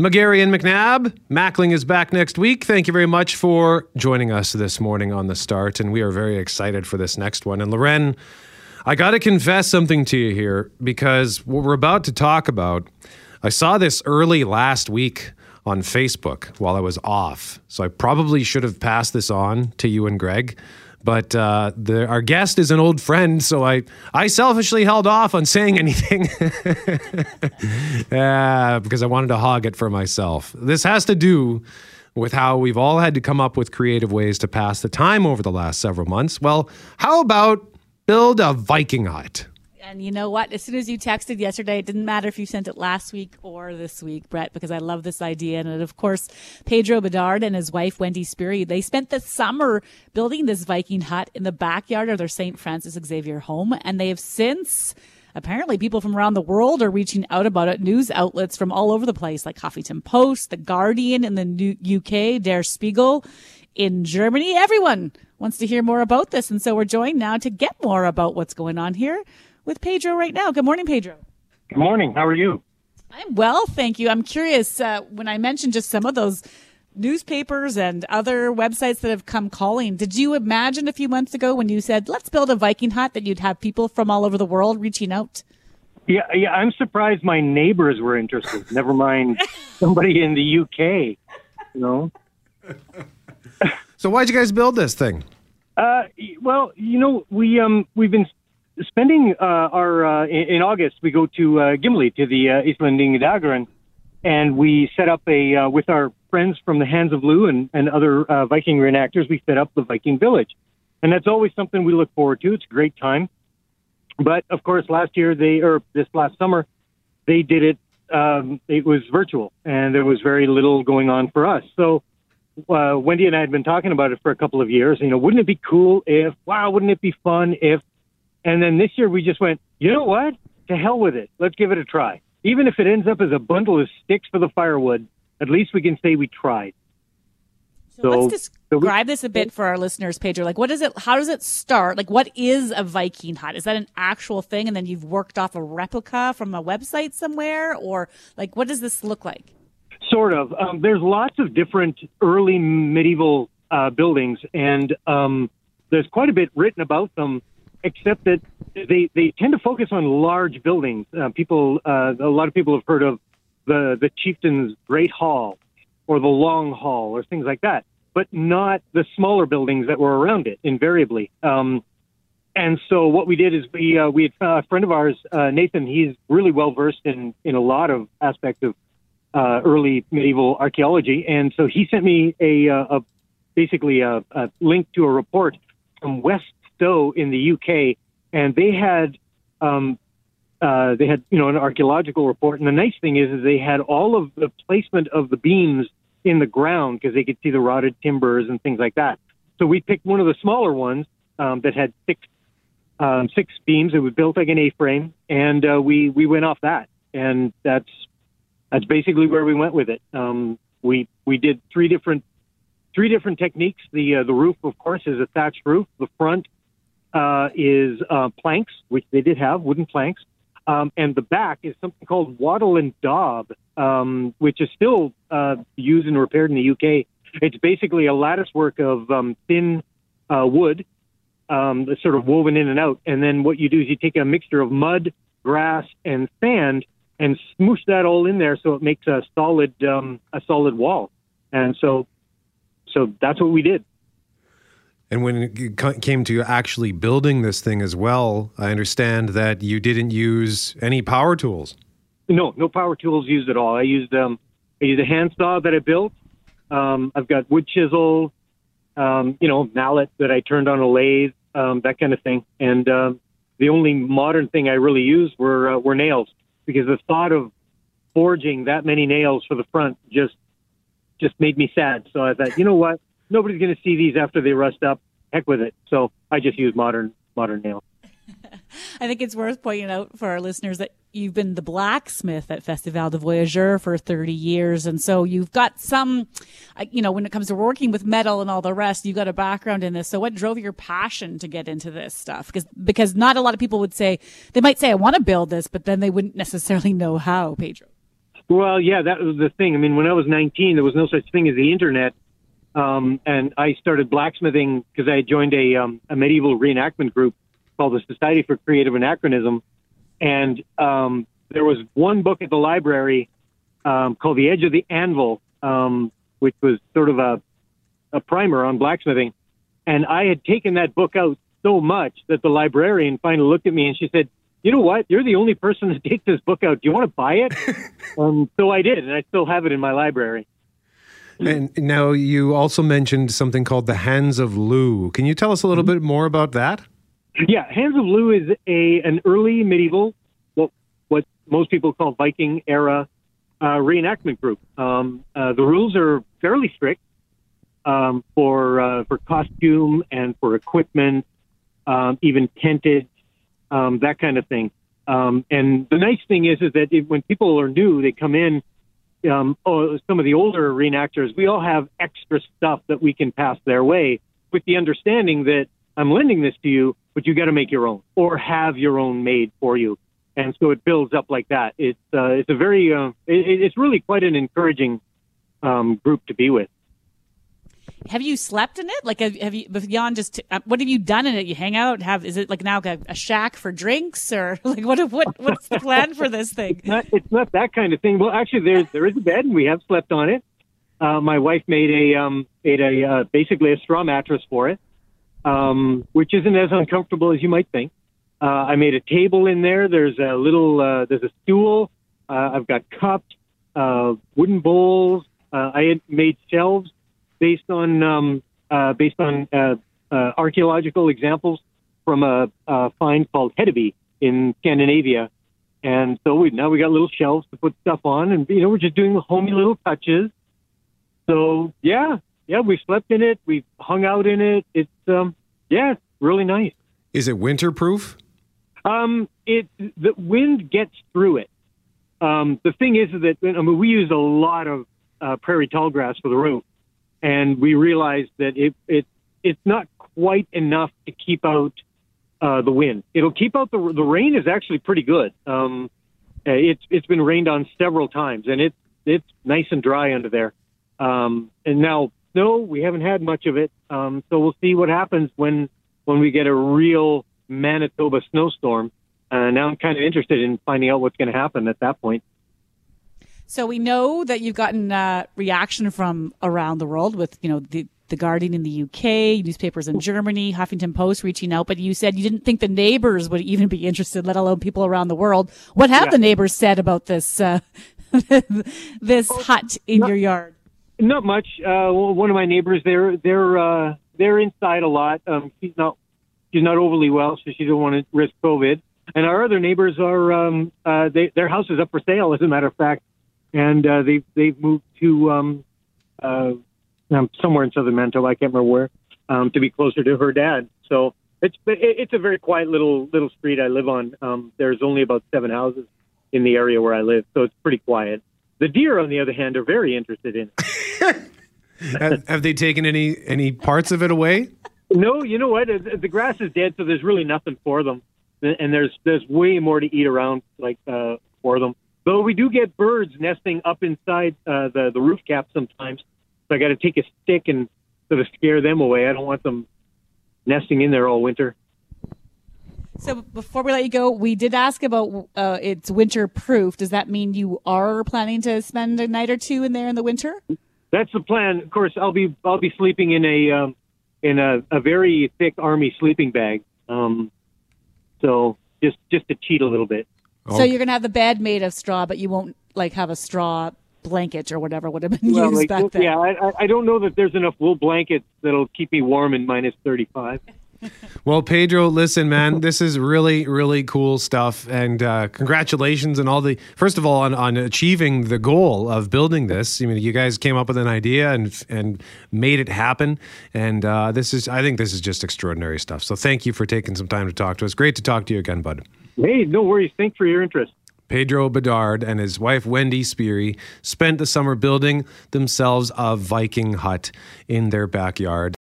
McGarry and McNabb. Mackling is back next week. Thank you very much for joining us this morning on the start, and we are very excited for this next one. And Loren, I got to confess something to you here because what we're about to talk about, I saw this early last week on Facebook while I was off, so I probably should have passed this on to you and Greg. But uh, the, our guest is an old friend, so I, I selfishly held off on saying anything uh, because I wanted to hog it for myself. This has to do with how we've all had to come up with creative ways to pass the time over the last several months. Well, how about build a Viking hut? And you know what? As soon as you texted yesterday, it didn't matter if you sent it last week or this week, Brett, because I love this idea. And of course, Pedro Bedard and his wife, Wendy Speary, they spent the summer building this Viking hut in the backyard of their St. Francis Xavier home. And they have since apparently people from around the world are reaching out about it. News outlets from all over the place, like Huffington Post, The Guardian in the UK, Der Spiegel in Germany. Everyone wants to hear more about this. And so we're joined now to get more about what's going on here with Pedro right now. Good morning, Pedro. Good morning. How are you? I'm well, thank you. I'm curious uh, when I mentioned just some of those newspapers and other websites that have come calling. Did you imagine a few months ago when you said, let's build a Viking hut that you'd have people from all over the world reaching out? Yeah, yeah. I'm surprised my neighbors were interested. Never mind somebody in the UK. You know. so why'd you guys build this thing? Uh, well, you know, we um we've been spending uh, our uh, in, in, August, we go to uh, Gimli to the uh, Dagren, and we set up a uh, with our friends from the Hands of Lugh and, and other uh, Viking reenactors. We set up the Viking Village, and that's always something we look forward to. It's a great time. But of course, last year they or this last summer, they did it. Um, it was virtual, and there was very little going on for us. So. Uh, Wendy and I had been talking about it for a couple of years. You know, wouldn't it be cool if, wow, wouldn't it be fun if and then this year we just went, you know what? To hell with it. Let's give it a try. Even if it ends up as a bundle of sticks for the firewood, at least we can say we tried. So, so let's describe so we, this a bit for our listeners, Pedro. Like, what is it? How does it start? Like, what is a Viking hut? Is that an actual thing, and then you've worked off a replica from a website somewhere, or like, what does this look like? Sort of. Um, there's lots of different early medieval uh, buildings, and um, there's quite a bit written about them except that they they tend to focus on large buildings. Uh, people, uh, a lot of people have heard of the the chieftain's great hall or the long hall or things like that, but not the smaller buildings that were around it. Invariably. Um, and so what we did is we uh, we had a friend of ours, uh, Nathan. He's really well versed in in a lot of aspects of uh, early medieval archaeology, and so he sent me a, uh, a basically a, a link to a report from West Stow in the UK, and they had um, uh, they had you know an archaeological report. And the nice thing is, is they had all of the placement of the beams in the ground because they could see the rotted timbers and things like that. So we picked one of the smaller ones um, that had six um, six beams. It was built like an A-frame, and uh, we we went off that, and that's that's basically where we went with it. Um, we we did three different three different techniques. The uh, the roof, of course, is a thatched roof. The front uh, is uh, planks, which they did have, wooden planks. Um, and the back is something called wattle and daub, um, which is still uh, used and repaired in the UK. It's basically a lattice work of um, thin uh, wood, um, that's sort of woven in and out. And then what you do is you take a mixture of mud, grass, and sand, and smoosh that all in there so it makes a solid um, a solid wall. And so, so that's what we did. And when it came to actually building this thing as well, I understand that you didn't use any power tools. No, no power tools used at all. I used um, I used a hand saw that I built. Um, I've got wood chisel, um, you know, mallet that I turned on a lathe, um, that kind of thing. And um, the only modern thing I really used were uh, were nails because the thought of forging that many nails for the front just just made me sad. So I thought, you know what? Nobody's going to see these after they rust up. Heck with it. So I just use modern modern nail. I think it's worth pointing out for our listeners that you've been the blacksmith at Festival du Voyageur for 30 years. And so you've got some, uh, you know, when it comes to working with metal and all the rest, you've got a background in this. So what drove your passion to get into this stuff? Because, because not a lot of people would say, they might say, I want to build this, but then they wouldn't necessarily know how, Pedro. Well, yeah, that was the thing. I mean, when I was 19, there was no such thing as the internet. Um, and I started blacksmithing because I joined a, um, a medieval reenactment group called the Society for Creative Anachronism. And um, there was one book at the library um, called The Edge of the Anvil, um, which was sort of a, a primer on blacksmithing. And I had taken that book out so much that the librarian finally looked at me and she said, you know what? You're the only person that takes this book out. Do you want to buy it? um, so I did, and I still have it in my library. And now you also mentioned something called the Hands of Lugh. Can you tell us a little mm-hmm. bit more about that? Yeah, Hands of Lugh is a an early medieval, what what most people call Viking era uh, reenactment group. Um, uh, the rules are fairly strict um, for uh, for costume and for equipment, um, even tented um, that kind of thing. Um, and the nice thing is, is that if, when people are new, they come in. Um, oh, some of the older reenactors, we all have extra stuff that we can pass their way, with the understanding that I'm lending this to you, but you got to make your own or have your own made for you. And so it builds up like that. It's uh, it's a very uh, it, it's really quite an encouraging um, group to be with. Have you slept in it? Like, have, have you beyond just uh, what have you done in it? You hang out, have is it like now a, a shack for drinks or like what what what's the plan for this thing? It's not, it's not that kind of thing. Well, actually, there's there is a bed and we have slept on it. Uh, my wife made a um, made a uh, basically a straw mattress for it, um, which isn't as uncomfortable as you might think. Uh, I made a table in there. There's a little uh, there's a stool. Uh, I've got cups, uh, wooden bowls. Uh, I had made shelves based on um, uh, based on uh, uh, archaeological examples from a, a find called Hedeby in Scandinavia. And so we now we got little shelves to put stuff on, and you know we're just doing the homey little touches. So yeah, yeah, we slept in it, we hung out in it. It's um, yeah, it's really nice. Is it winterproof? Um, it the wind gets through it. Um, the thing is that I mean we use a lot of uh, prairie tall grass for the roof, and we realized that it, it it's not quite enough to keep out uh, the wind. It'll keep out the the rain is actually pretty good. Um, uh, it's it's been rained on several times, and it's it's nice and dry under there. Um, and now snow, we haven't had much of it, um, so we'll see what happens when when we get a real Manitoba snowstorm. Uh, now I'm kind of interested in finding out what's going to happen at that point. So we know that you've gotten uh, reaction from around the world with, you know, the, the Guardian in the UK, newspapers in Germany, Huffington Post reaching out, but you said you didn't think the neighbors would even be interested, let alone people around the world. What have yeah. the neighbors said about this uh, this hut in not, your yard? Not much. Uh, one of my neighbors, they're they're uh, they're inside a lot. Um, she's not she's not overly well, so she doesn't want to risk COVID. And our other neighbors are um, uh, they, their house is up for sale. As a matter of fact, and uh, they've they've moved to um, uh, um, somewhere in southern Manitoba. I can't remember where um, to be closer to her dad. So it's it's a very quiet little little street I live on. Um, there's only about seven houses in the area where I live, so it's pretty quiet. The deer, on the other hand, are very interested in it. have, have they taken any any parts of it away? No, you know what? The grass is dead, so there's really nothing for them, and there's there's way more to eat around like uh, for them. Though we do get birds nesting up inside uh, the the roof cap sometimes, so I got to take a stick and sort of scare them away. I don't want them nesting in there all winter. So before we let you go, we did ask about uh, it's winter proof. Does that mean you are planning to spend a night or two in there in the winter? That's the plan. Of course, I'll be I'll be sleeping in a um, in a, a very thick army sleeping bag. Um, so just just to cheat a little bit. So you're gonna have the bed made of straw, but you won't like have a straw blanket or whatever would have been well, used like, back then. Yeah, I, I don't know that there's enough wool blankets that'll keep me warm in minus 35. well, Pedro, listen, man, this is really, really cool stuff, and uh, congratulations and all the. First of all, on, on achieving the goal of building this. I mean, you guys came up with an idea and and made it happen, and uh, this is. I think this is just extraordinary stuff. So, thank you for taking some time to talk to us. Great to talk to you again, bud. Hey, no worries. Thanks for your interest. Pedro Bedard and his wife Wendy Speary spent the summer building themselves a Viking hut in their backyard.